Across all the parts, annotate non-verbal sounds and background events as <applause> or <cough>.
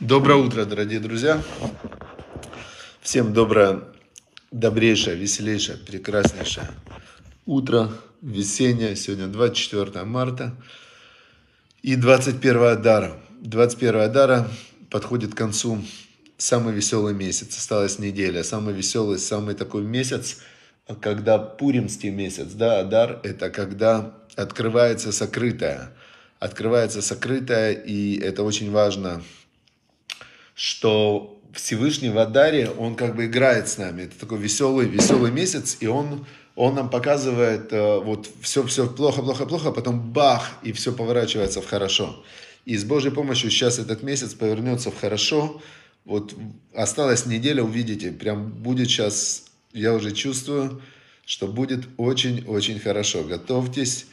Доброе утро, дорогие друзья. Всем доброе, добрейшее, веселейшее, прекраснейшее утро, весеннее. Сегодня 24 марта и 21 Адара. 21 Адара подходит к концу самый веселый месяц. Осталась неделя. Самый веселый, самый такой месяц, когда Пуримский месяц, да, Адар, это когда открывается сокрытое. Открывается сокрытое, и это очень важно – что Всевышний в Адаре, он как бы играет с нами. Это такой веселый, веселый месяц, и он, он нам показывает э, вот все, все плохо, плохо, плохо, а потом бах, и все поворачивается в хорошо. И с Божьей помощью сейчас этот месяц повернется в хорошо. Вот осталась неделя, увидите, прям будет сейчас, я уже чувствую, что будет очень-очень хорошо. Готовьтесь,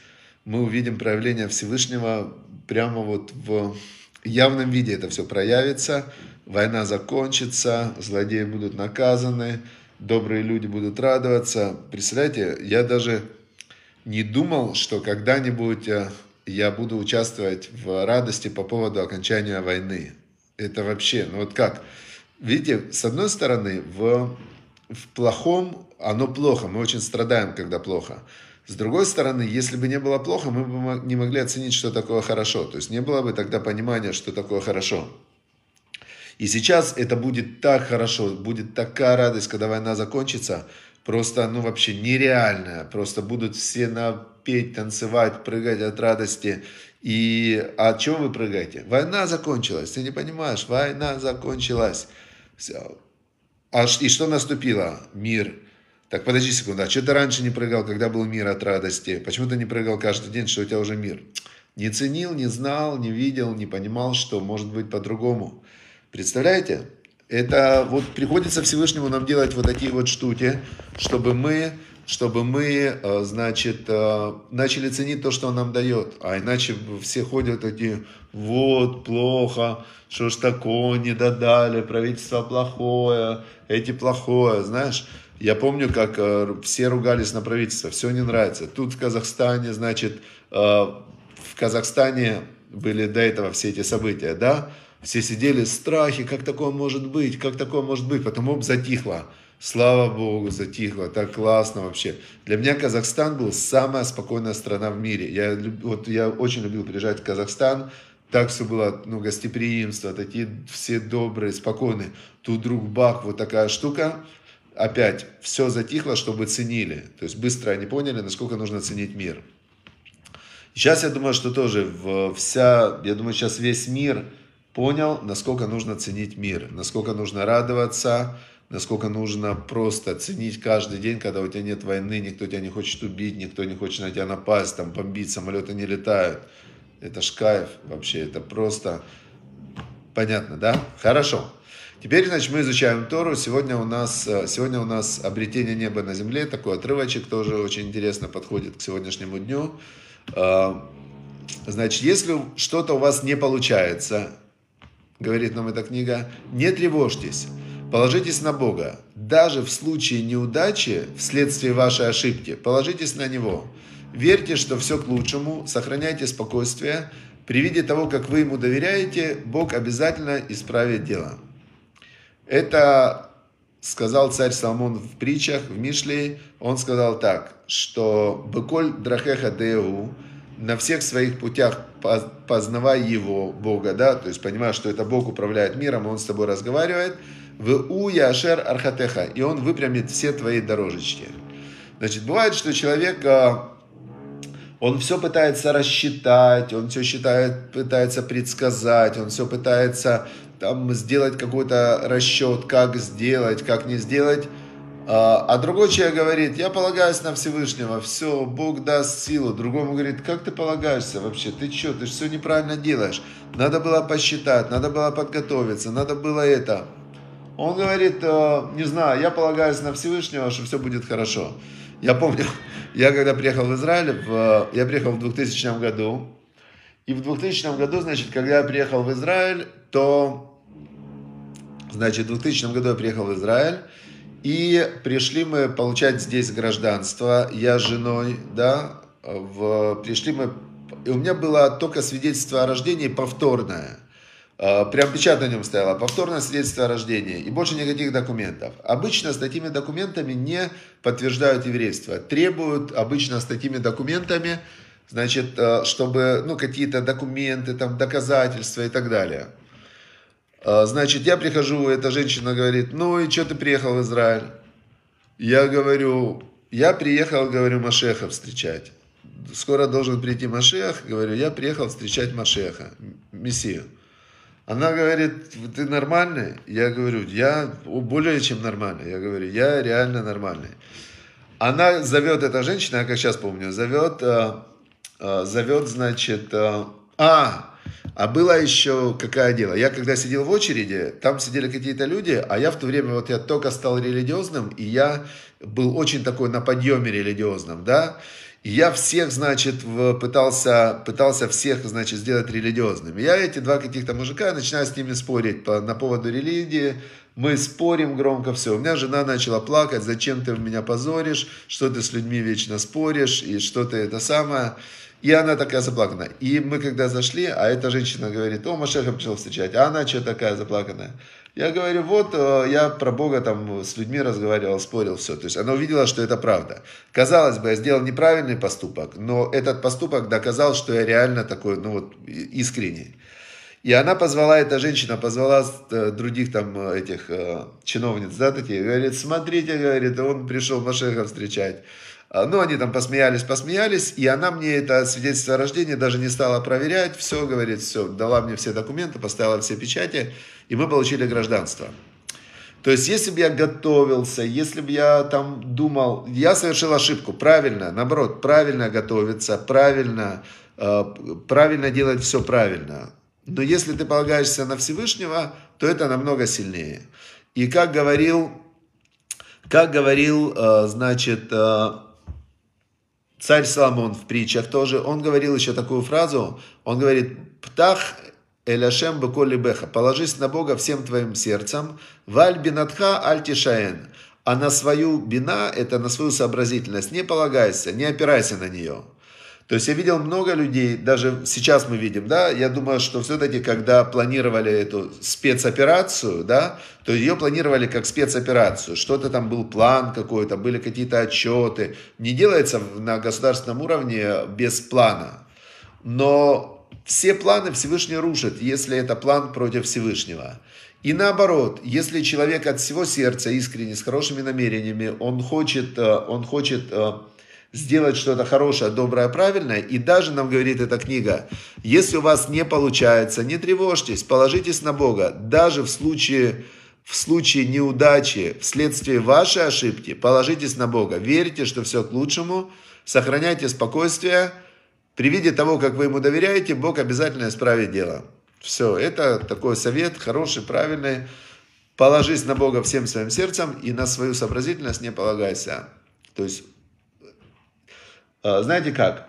мы увидим проявление Всевышнего прямо вот в явном виде это все проявится война закончится, злодеи будут наказаны, добрые люди будут радоваться. Представляете, я даже не думал, что когда-нибудь э, я буду участвовать в радости по поводу окончания войны. Это вообще, ну вот как? Видите, с одной стороны, в, в плохом оно плохо, мы очень страдаем, когда плохо. С другой стороны, если бы не было плохо, мы бы не могли оценить, что такое хорошо. То есть не было бы тогда понимания, что такое хорошо. И сейчас это будет так хорошо, будет такая радость, когда война закончится, просто, ну, вообще нереальная. Просто будут все напеть, танцевать, прыгать от радости. И а чем вы прыгаете? Война закончилась, ты не понимаешь, война закончилась. А, и что наступило? Мир. Так, подожди секунду, а что ты раньше не прыгал, когда был мир от радости? Почему ты не прыгал каждый день, что у тебя уже мир? Не ценил, не знал, не видел, не понимал, что может быть по-другому. Представляете? Это вот приходится Всевышнему нам делать вот такие вот штуки, чтобы мы, чтобы мы, э, значит, э, начали ценить то, что он нам дает. А иначе все ходят такие, вот, плохо, что ж такое, не додали, правительство плохое, эти плохое, знаешь. Я помню, как э, все ругались на правительство, все не нравится. Тут в Казахстане, значит, в Казахстане были до этого все эти события, да, все сидели в страхе, как такое может быть, как такое может быть. Потом оп, затихло. Слава Богу, затихло, так классно вообще. Для меня Казахстан был самая спокойная страна в мире. Я, вот, я очень любил приезжать в Казахстан, так все было, ну, гостеприимство, такие все добрые, спокойные. Тут вдруг бах, вот такая штука, опять все затихло, чтобы ценили. То есть быстро они поняли, насколько нужно ценить мир. Сейчас я думаю, что тоже вся, я думаю, сейчас весь мир понял, насколько нужно ценить мир, насколько нужно радоваться, насколько нужно просто ценить каждый день, когда у тебя нет войны, никто тебя не хочет убить, никто не хочет на тебя напасть, там бомбить, самолеты не летают. Это ж кайф вообще, это просто понятно, да? Хорошо. Теперь, значит, мы изучаем Тору. Сегодня у нас, э, сегодня у нас обретение неба на земле. Такой отрывочек тоже очень интересно подходит к сегодняшнему дню. Э, значит, если что-то у вас не получается, говорит нам эта книга, не тревожьтесь, положитесь на Бога. Даже в случае неудачи, вследствие вашей ошибки, положитесь на Него. Верьте, что все к лучшему, сохраняйте спокойствие. При виде того, как вы Ему доверяете, Бог обязательно исправит дело. Это сказал царь Соломон в притчах, в Мишле. Он сказал так, что «Беколь драхеха деу» на всех своих путях познавай его, Бога, да, то есть понимая, что это Бог управляет миром, Он с тобой разговаривает, в у яшер архатеха, и Он выпрямит все твои дорожечки. Значит, бывает, что человек, а, он все пытается рассчитать, он все считает, пытается предсказать, он все пытается там сделать какой-то расчет, как сделать, как не сделать, а, а другой человек говорит, я полагаюсь на Всевышнего, все, Бог даст силу. Другому говорит, как ты полагаешься вообще? Ты что, ты все неправильно делаешь. Надо было посчитать, надо было подготовиться, надо было это. Он говорит, «А, не знаю, я полагаюсь на Всевышнего, что все будет хорошо. Я помню, <laughs> я когда приехал в Израиль, в, я приехал в 2000 году, и в 2000 году, значит, когда я приехал в Израиль, то, значит, в 2000 году я приехал в Израиль, и пришли мы получать здесь гражданство, я с женой, да, в, пришли мы, и у меня было только свидетельство о рождении повторное. Э, прям печать на нем стояла, повторное свидетельство о рождении и больше никаких документов. Обычно с такими документами не подтверждают еврейство. Требуют обычно с такими документами, значит, э, чтобы, ну, какие-то документы, там, доказательства и так далее. Э, значит, я прихожу, эта женщина говорит, ну и что ты приехал в Израиль? Я говорю, я приехал, говорю, Машеха встречать. Скоро должен прийти Машех. Говорю, я приехал встречать Машеха, Мессию. Она говорит, ты нормальный? Я говорю, я более чем нормальный. Я говорю, я реально нормальный. Она зовет, эта женщина, я как сейчас помню, зовет, э, э, зовет, значит, э, а, а было еще какое дело. Я когда сидел в очереди, там сидели какие-то люди, а я в то время, вот я только стал религиозным, и я был очень такой на подъеме религиозном, да, и я всех, значит, пытался, пытался всех, значит, сделать религиозными. Я эти два каких-то мужика начинаю с ними спорить по, на поводу религии. Мы спорим громко, все. У меня жена начала плакать, зачем ты меня позоришь, что ты с людьми вечно споришь, и что ты это самое. И она такая заплаканная. И мы когда зашли, а эта женщина говорит, о, Машеха пришел встречать, а она что такая заплаканная? Я говорю, вот э, я про Бога там с людьми разговаривал, спорил, все. То есть она увидела, что это правда. Казалось бы, я сделал неправильный поступок, но этот поступок доказал, что я реально такой, ну вот, искренний. И она позвала, эта женщина позвала э, других там э, этих чиновниц, да, такие, говорит, смотрите, говорит, он пришел Машеха встречать. А, ну, они там посмеялись, посмеялись, и она мне это свидетельство о рождении даже не стала проверять, все, говорит, все, дала мне все документы, поставила все печати, и мы получили гражданство. То есть, если бы я готовился, если бы я там думал, я совершил ошибку, правильно, наоборот, правильно готовиться, правильно, э, правильно делать все правильно. Но если ты полагаешься на Всевышнего, то это намного сильнее. И как говорил, как говорил, э, значит, э, Царь Соломон в притчах тоже, он говорил еще такую фразу, он говорит, «Птах Эляшем беколи беха, положись на Бога всем твоим сердцем, валь бинатха аль а на свою бина, это на свою сообразительность, не полагайся, не опирайся на нее». То есть я видел много людей, даже сейчас мы видим, да, я думаю, что все-таки, когда планировали эту спецоперацию, да, то ее планировали как спецоперацию. Что-то там был план какой-то, были какие-то отчеты. Не делается на государственном уровне без плана. Но все планы Всевышний рушит, если это план против Всевышнего. И наоборот, если человек от всего сердца искренне, с хорошими намерениями, он хочет, э, он хочет э, сделать что-то хорошее, доброе, правильное. И даже нам говорит эта книга, если у вас не получается, не тревожьтесь, положитесь на Бога. Даже в случае, в случае неудачи, вследствие вашей ошибки, положитесь на Бога. Верьте, что все к лучшему, сохраняйте спокойствие. При виде того, как вы ему доверяете, Бог обязательно исправит дело. Все, это такой совет, хороший, правильный. Положись на Бога всем своим сердцем и на свою сообразительность не полагайся. То есть знаете как?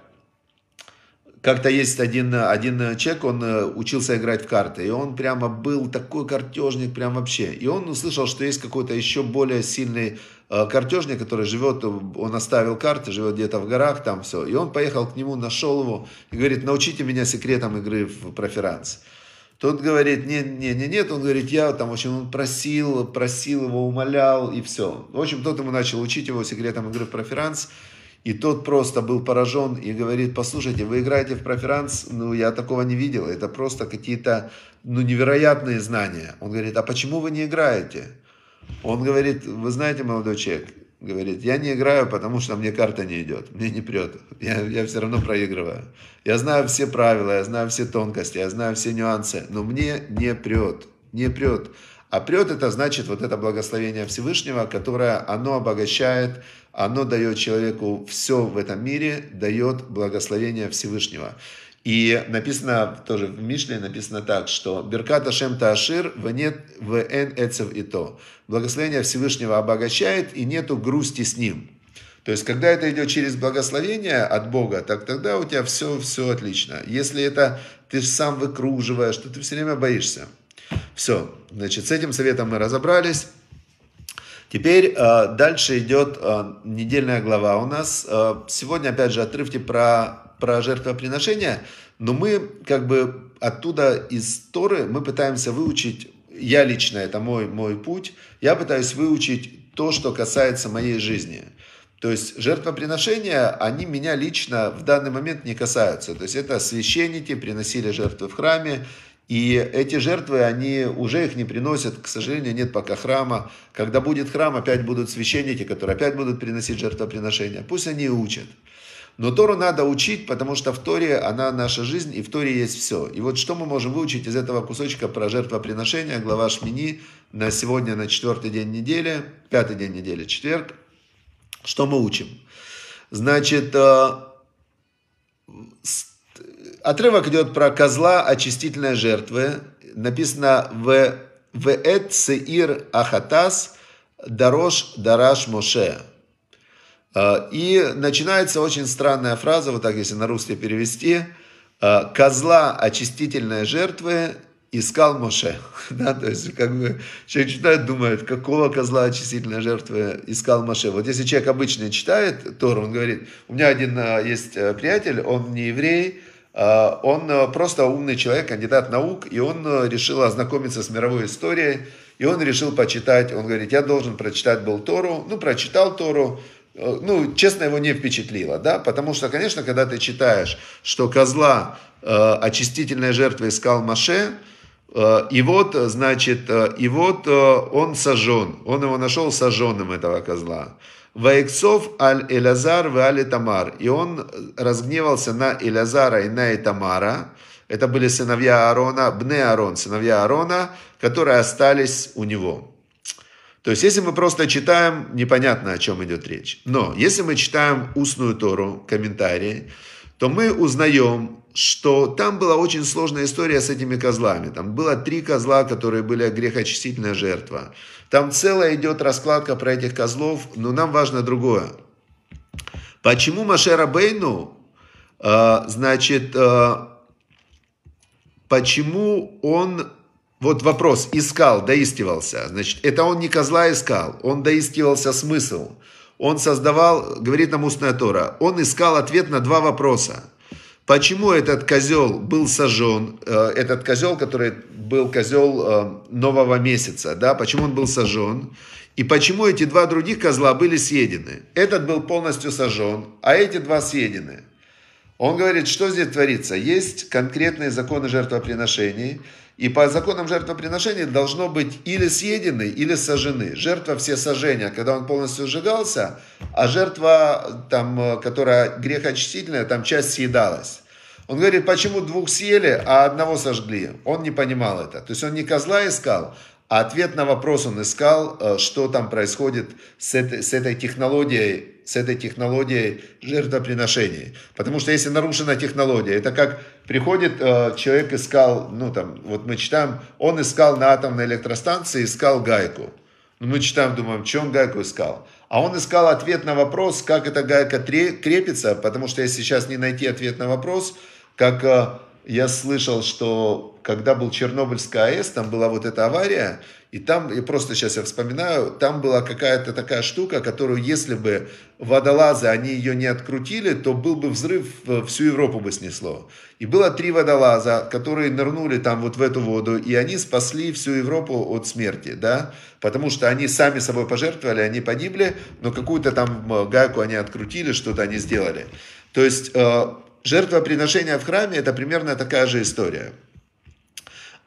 Как-то есть один, один человек, он э, учился играть в карты, и он прямо был такой картежник, прям вообще. И он услышал, что есть какой-то еще более сильный э, картежник, который живет, он оставил карты, живет где-то в горах, там все. И он поехал к нему, нашел его и говорит, научите меня секретам игры в проферанс. Тот говорит, нет, нет, нет, нет, он говорит, я там, в общем, он просил, просил его, умолял, и все. В общем, тот ему начал учить его секретам игры в проферанс. И тот просто был поражен и говорит, послушайте, вы играете в проферанс, ну я такого не видел, это просто какие-то ну, невероятные знания. Он говорит, а почему вы не играете? Он говорит, вы знаете, молодой человек, говорит, я не играю, потому что мне карта не идет, мне не прет, я, я все равно проигрываю. Я знаю все правила, я знаю все тонкости, я знаю все нюансы, но мне не прет, не прет. А прет это значит вот это благословение Всевышнего, которое оно обогащает оно дает человеку все в этом мире, дает благословение Всевышнего. И написано тоже в Мишле, написано так, что Беркат Ашем Таашир венет вен эцев и то. Благословение Всевышнего обогащает и нету грусти с ним. То есть, когда это идет через благословение от Бога, так тогда у тебя все, все отлично. Если это ты сам выкруживаешь, то ты все время боишься. Все, значит, с этим советом мы разобрались. Теперь э, дальше идет э, недельная глава у нас. Э, сегодня, опять же, отрывки про, про жертвоприношение. Но мы как бы оттуда из Торы мы пытаемся выучить, я лично, это мой, мой путь, я пытаюсь выучить то, что касается моей жизни. То есть жертвоприношения, они меня лично в данный момент не касаются. То есть это священники приносили жертвы в храме, и эти жертвы, они уже их не приносят, к сожалению, нет пока храма. Когда будет храм, опять будут священники, которые опять будут приносить жертвоприношения. Пусть они учат. Но Тору надо учить, потому что в Торе она наша жизнь, и в Торе есть все. И вот что мы можем выучить из этого кусочка про жертвоприношение, глава Шмини, на сегодня, на четвертый день недели, пятый день недели, четверг. Что мы учим? Значит, э, отрывок идет про козла очистительной жертвы. Написано в Веэт Сеир Ахатас Дарош Дараш Моше. А, и начинается очень странная фраза, вот так если на русский перевести, а, «Козла очистительной жертвы искал Моше». <laughs> Да, то есть, как бы, человек читает, думает, какого козла очистительной жертвы искал Моше. Вот если человек обычно читает Тору, он говорит, у меня один а, есть приятель, он не еврей, он просто умный человек, кандидат наук, и он решил ознакомиться с мировой историей, и он решил почитать, он говорит, я должен прочитать был Тору, ну, прочитал Тору, Э, ну, честно, его не впечатлило, да, потому что, конечно, когда ты читаешь, что козла э, очистительной жертвы искал Маше, э, и вот, значит, э, и вот э, он сожжен, он его нашел сожженным, этого козла. Ваиксов аль Элязар в аль Тамар. И он разгневался на Элязара и на Итамара. Это были сыновья Аарона, Бне Аарон, сыновья Аарона, которые остались у него. То есть, если мы просто читаем, непонятно, о чем идет речь. Но если мы читаем устную Тору, комментарии, то мы узнаем, что там была очень сложная история с этими козлами. Там было три козла, которые были грехочистительная жертва. Там целая идет раскладка про этих козлов, но нам важно другое. Почему Машера Бейну, э, значит, э, почему он вот вопрос, искал, доискивался. Значит, это он не козла искал, он доискивался смысл. Он создавал, говорит нам устная Тора, он искал ответ на два вопроса. Почему этот козел был сожжен, э, этот козел, который был козел э, нового месяца, да, почему он был сожжен, и почему эти два других козла были съедены. Этот был полностью сожжен, а эти два съедены. Он говорит, что здесь творится. Есть конкретные законы жертвоприношений, и по законам жертвоприношения должно быть или съедены, или сожжены. Жертва все сожжения, когда он полностью сжигался, а жертва, там, которая грехочистительная, там часть съедалась. Он говорит, почему двух съели, а одного сожгли? Он не понимал это. То есть он не козла искал, а ответ на вопрос он искал, э, что там происходит с этой, с этой технологией, с этой технологией жертвоприношений. Потому что если нарушена технология, это как приходит э, человек искал, ну там, вот мы читаем, он искал на атомной электростанции, искал гайку. Ну, мы читаем, думаем, что он гайку искал. А он искал ответ на вопрос, как эта гайка крепится, потому что если сейчас не найти ответ на вопрос, как э, я слышал, что когда был Чернобыльская АЭС, там была вот эта авария, и там, и просто сейчас я вспоминаю, там была какая-то такая штука, которую, если бы водолазы, они ее не открутили, то был бы взрыв, всю Европу бы снесло. И было три водолаза, которые нырнули там вот в эту воду, и они спасли всю Европу от смерти, да, потому что они сами собой пожертвовали, они погибли, но какую-то там э, гайку они открутили, что-то они сделали. То есть э, жертвоприношение в храме это примерно такая же история.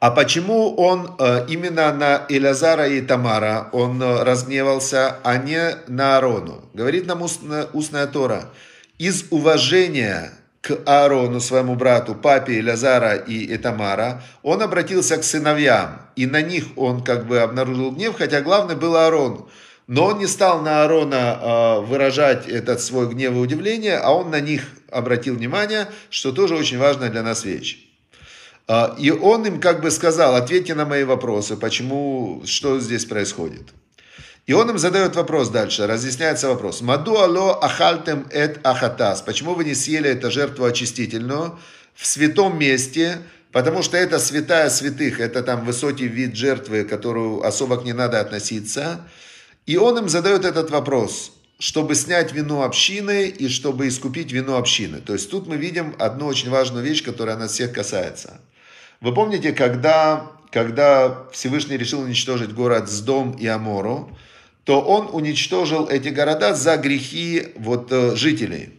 А почему он э, именно на Илязара и Тамара он э, разгневался, а не на Аарону? Говорит нам устная, устная Тора. Из уважения к Аарону, своему брату, папе Илязара и Тамара, он обратился к сыновьям. И на них он как бы обнаружил гнев, хотя главный был Аарон. Но он не стал на Аарона э, выражать этот свой гнев и удивление, а он на них обратил внимание, что тоже очень важная для нас вещь. А, и он им как бы сказал, ответьте на мои вопросы, почему, что здесь происходит. И он им задает вопрос дальше, разъясняется вопрос. Маду ало ахальтем эт ахатас. Почему вы не съели эту жертву очистительную в святом месте, потому что это святая святых, это там высокий вид жертвы, к которую особо не надо относиться. И он им задает этот вопрос. чтобы снять вину общины и чтобы искупить вину общины. То есть тут мы видим одну очень важную вещь, которая нас всех касается. Вы помните, когда, когда Всевышний решил уничтожить город Сдом и Амору, то он уничтожил эти города за грехи вот, э, жителей.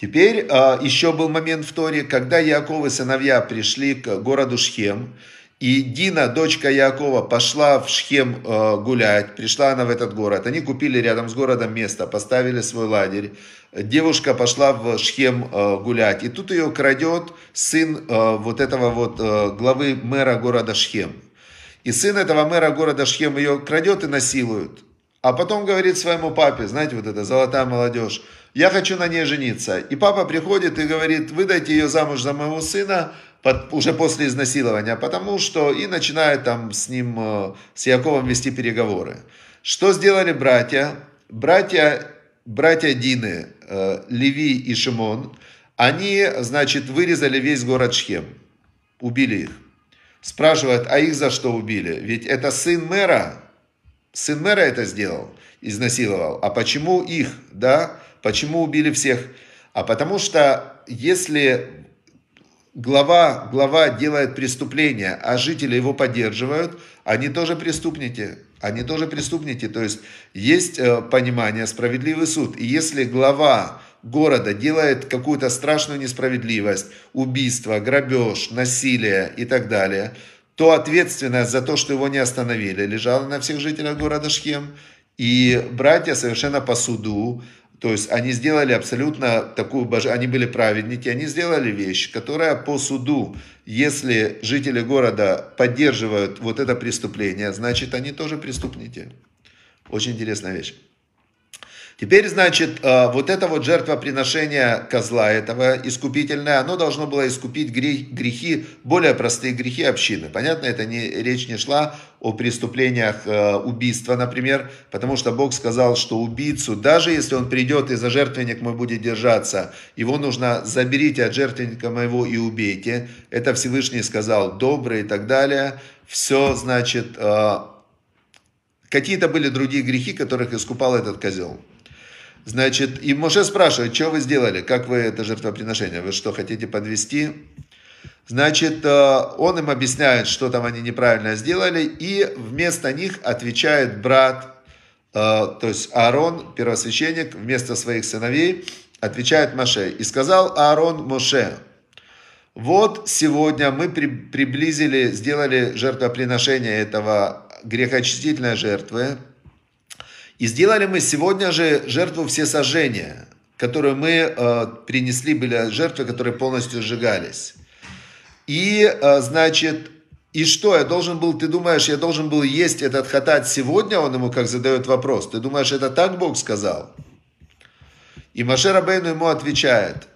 Теперь э, еще был момент в Торе, когда Яков сыновья пришли к городу Шхем, и Дина, дочка Якова, пошла в Шхем э, гулять, пришла она в этот город. Они купили рядом с городом место, поставили свой лагерь. Девушка пошла в Шхем э, гулять, и тут ее крадет сын э, вот этого вот главы мэра города Шхем. И сын этого мэра города Шхем ее крадет и насилует. А потом говорит своему папе, знаете, вот это золотая молодежь, я хочу на ней жениться. И папа приходит и говорит, выдайте ее замуж за моего сына, под, уже после изнасилования, потому что и начинает там с ним, э, с Яковом вести переговоры. Что сделали братья? Братья, братья Дины, э, Леви и Шимон, они, значит, вырезали весь город Шхем, убили их. Спрашивают, а их за что убили? Ведь это сын мэра, сын мэра это сделал, изнасиловал. А почему их, да? Почему убили всех? А потому что если глава, глава делает преступление, а жители его поддерживают, они тоже преступники. Они тоже преступники. То есть есть э, понимание, справедливый суд. И если глава города делает какую-то страшную несправедливость, убийство, грабеж, насилие и так далее, то ответственность за то, что его не остановили, лежала на всех жителях города Шхем. И братья совершенно по суду то есть они сделали абсолютно такую, они были праведники, они сделали вещь, которая по суду, если жители города поддерживают вот это преступление, значит они тоже преступники. Очень интересная вещь. Теперь, значит, э, вот это вот жертвоприношение козла этого искупительное, оно должно было искупить грехи, более простые грехи общины. Понятно, это не, речь не шла о преступлениях э, убийства, например, потому что Бог сказал, что убийцу, даже если он придет и за жертвенник мой будет держаться, его нужно заберите от жертвенника моего и убейте. Это Всевышний сказал, добрый и так далее. Все, значит, э, какие-то были другие грехи, которых искупал этот козел. Значит, и Моше спрашивает, что вы сделали, как вы это жертвоприношение, вы что, хотите подвести? Значит, э, он им объясняет, что там они неправильно сделали, и вместо них отвечает брат, э, то есть Аарон, первосвященник, вместо своих сыновей, отвечает Моше. И сказал Аарон Моше, вот сегодня мы приблизили, сделали жертвоприношение этого грехочистительной жертвы, и сделали мы сегодня же жертву всесожжения, которую мы э, принесли, были жертвы, которые полностью сжигались. И, э, значит, и что, я должен был, ты думаешь, я должен был есть этот хатат сегодня? Он ему как задает вопрос. Ты думаешь, это так Бог сказал? И Маше Рабейну ему отвечает.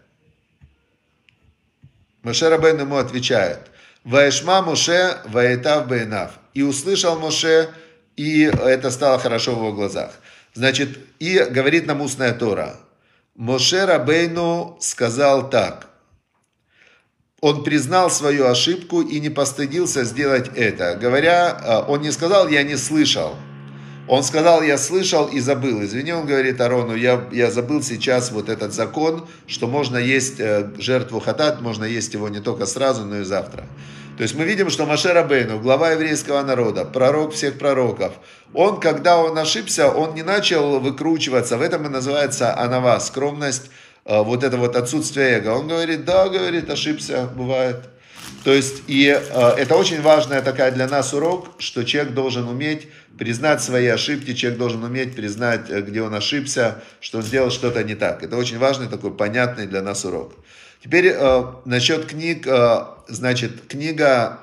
Маше Рабейну ему отвечает. Ваешма Моше ваетав бейнав. И услышал Моше, и это стало хорошо в его глазах. Значит, и говорит нам устная Тора. Моше Рабейну сказал так. Он признал свою ошибку и не постыдился сделать это. Говоря, э, он не сказал, я не слышал. Он сказал, я слышал и забыл. Извини, он говорит Арону, я, я забыл сейчас вот этот закон, что можно есть э, жертву хатат, можно есть его не только сразу, но и завтра. То есть мы видим, что Маше Рабейну, глава еврейского народа, пророк всех пророков, он, когда он ошибся, он не начал выкручиваться. В этом и называется анава, скромность, э, вот это вот отсутствие эго. Он говорит, да, говорит, ошибся, бывает. То есть, и э, это очень важная такая для нас урок, что человек должен уметь признать свои ошибки, человек должен уметь признать, э, где он ошибся, что он сделал что-то не так. Это очень важный такой понятный для нас урок. Теперь э, насчет книг, э, значит, книга,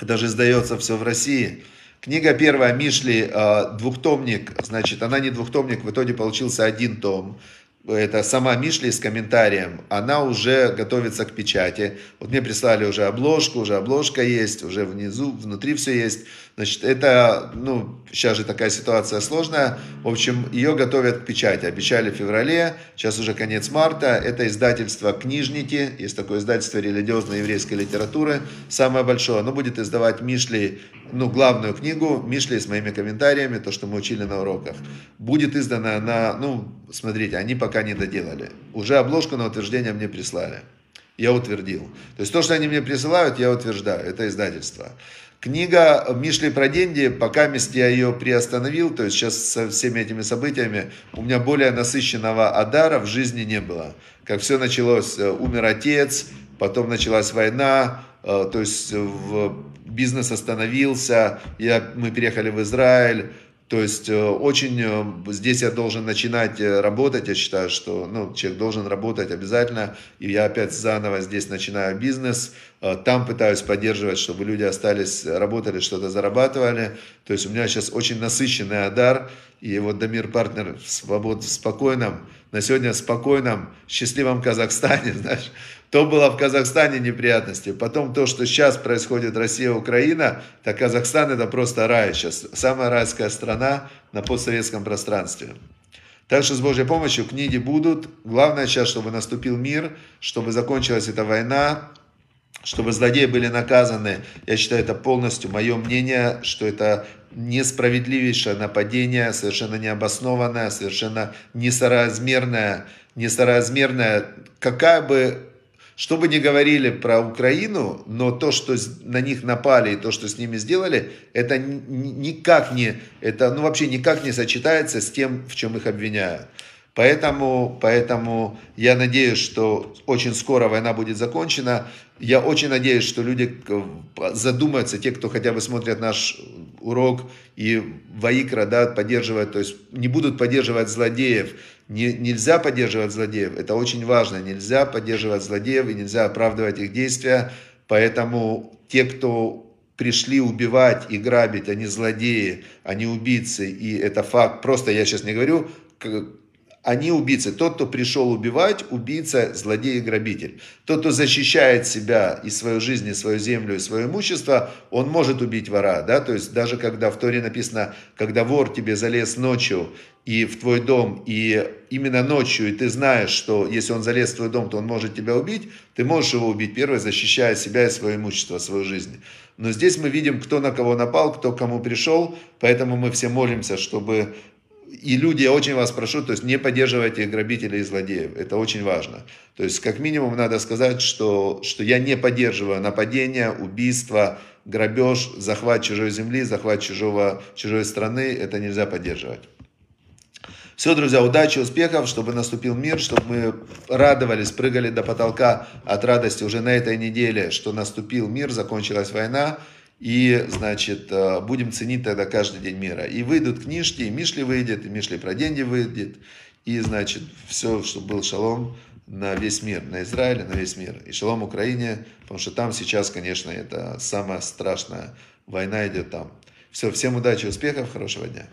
даже издается все в России, книга первая Мишли, э, двухтомник, значит, она не двухтомник, в итоге получился один том. Это сама Мишли с комментарием, она уже готовится к печати. Вот мне прислали уже обложку, уже обложка есть, уже внизу, внутри все есть. Значит, это, ну, сейчас же такая ситуация сложная. В общем, ее готовят к печати. Обещали в феврале, сейчас уже конец марта. Это издательство «Книжники», есть такое издательство религиозной еврейской литературы, самое большое. Оно будет издавать Мишли, ну, главную книгу Мишли с моими комментариями, то, что мы учили на уроках. Будет издана на, ну, смотрите, они пока не доделали. Уже обложку на утверждение мне прислали. Я утвердил. То есть то, что они мне присылают, я утверждаю. Это издательство. Книга Мишли про деньги, пока я ее приостановил, то есть сейчас со всеми этими событиями, у меня более насыщенного Адара в жизни не было. Как все началось, э, умер отец, потом началась война, э, то есть бизнес остановился, я, мы переехали в Израиль, то есть э, очень э, здесь я должен начинать э, работать, я считаю, что ну, человек должен работать обязательно, и я опять заново здесь начинаю бизнес, там пытаюсь поддерживать, чтобы люди остались, работали, что-то зарабатывали, то есть у меня сейчас очень насыщенный адар, и вот Дамир партнер в, свобод, в спокойном, на сегодня спокойном, счастливом Казахстане, <laughs> знаешь, то было в Казахстане неприятности. Потом то, что сейчас происходит Россия-Украина, так Казахстан это просто рай сейчас. Самая райская страна на постсоветском пространстве. Так что с Божьей помощью книги будут. Главное сейчас, чтобы наступил мир, чтобы закончилась эта война, чтобы злодеи были наказаны. Я считаю, это полностью мое мнение, что это несправедливейшее нападение, совершенно необоснованное, совершенно несоразмерное, несоразмерное, какая бы что бы ни говорили про Украину, но то, что на них напали и то, что с ними сделали, это никак не, это ну, вообще никак не сочетается с тем, в чем их обвиняют. Поэтому, поэтому я надеюсь, что очень скоро война будет закончена. Я очень надеюсь, что люди задумаются, те, кто хотя бы смотрят наш урок и Ваикра, да, поддерживают, то есть не будут поддерживать злодеев, не, нельзя поддерживать злодеев, это очень важно. Нельзя поддерживать злодеев и нельзя оправдывать их действия. Поэтому те, кто пришли убивать и грабить, они злодеи, они убийцы, и это факт. Просто я сейчас не говорю они убийцы. Тот, кто пришел убивать, убийца, злодей и грабитель. Тот, кто защищает себя и свою жизнь, и свою землю, и свое имущество, он может убить вора. Да? То есть даже когда в Торе написано, когда вор тебе залез ночью и в твой дом, и именно ночью, и ты знаешь, что если он залез в твой дом, то он может тебя убить, ты можешь его убить первый, защищая себя и свое имущество, свою жизнь. Но здесь мы видим, кто на кого напал, кто кому пришел, поэтому мы все молимся, чтобы и люди, я очень вас прошу, то есть не поддерживайте грабителей и злодеев. Это очень важно. То есть как минимум надо сказать, что, что я не поддерживаю нападения, убийства, грабеж, захват чужой земли, захват чужого, чужой страны. Это нельзя поддерживать. Все, друзья, удачи, успехов, чтобы наступил мир, чтобы мы радовались, прыгали до потолка от радости уже на этой неделе, что наступил мир, закончилась война. И, значит, э, будем ценить тогда каждый день мира. И выйдут книжки, и Мишли выйдет, и Мишли про деньги выйдет. И, значит, все, чтобы был шалом на весь мир, на Израиле, на весь мир. И шалом Украине, потому что там сейчас, конечно, это самая страшная война идет там. Все, всем удачи, успехов, хорошего дня.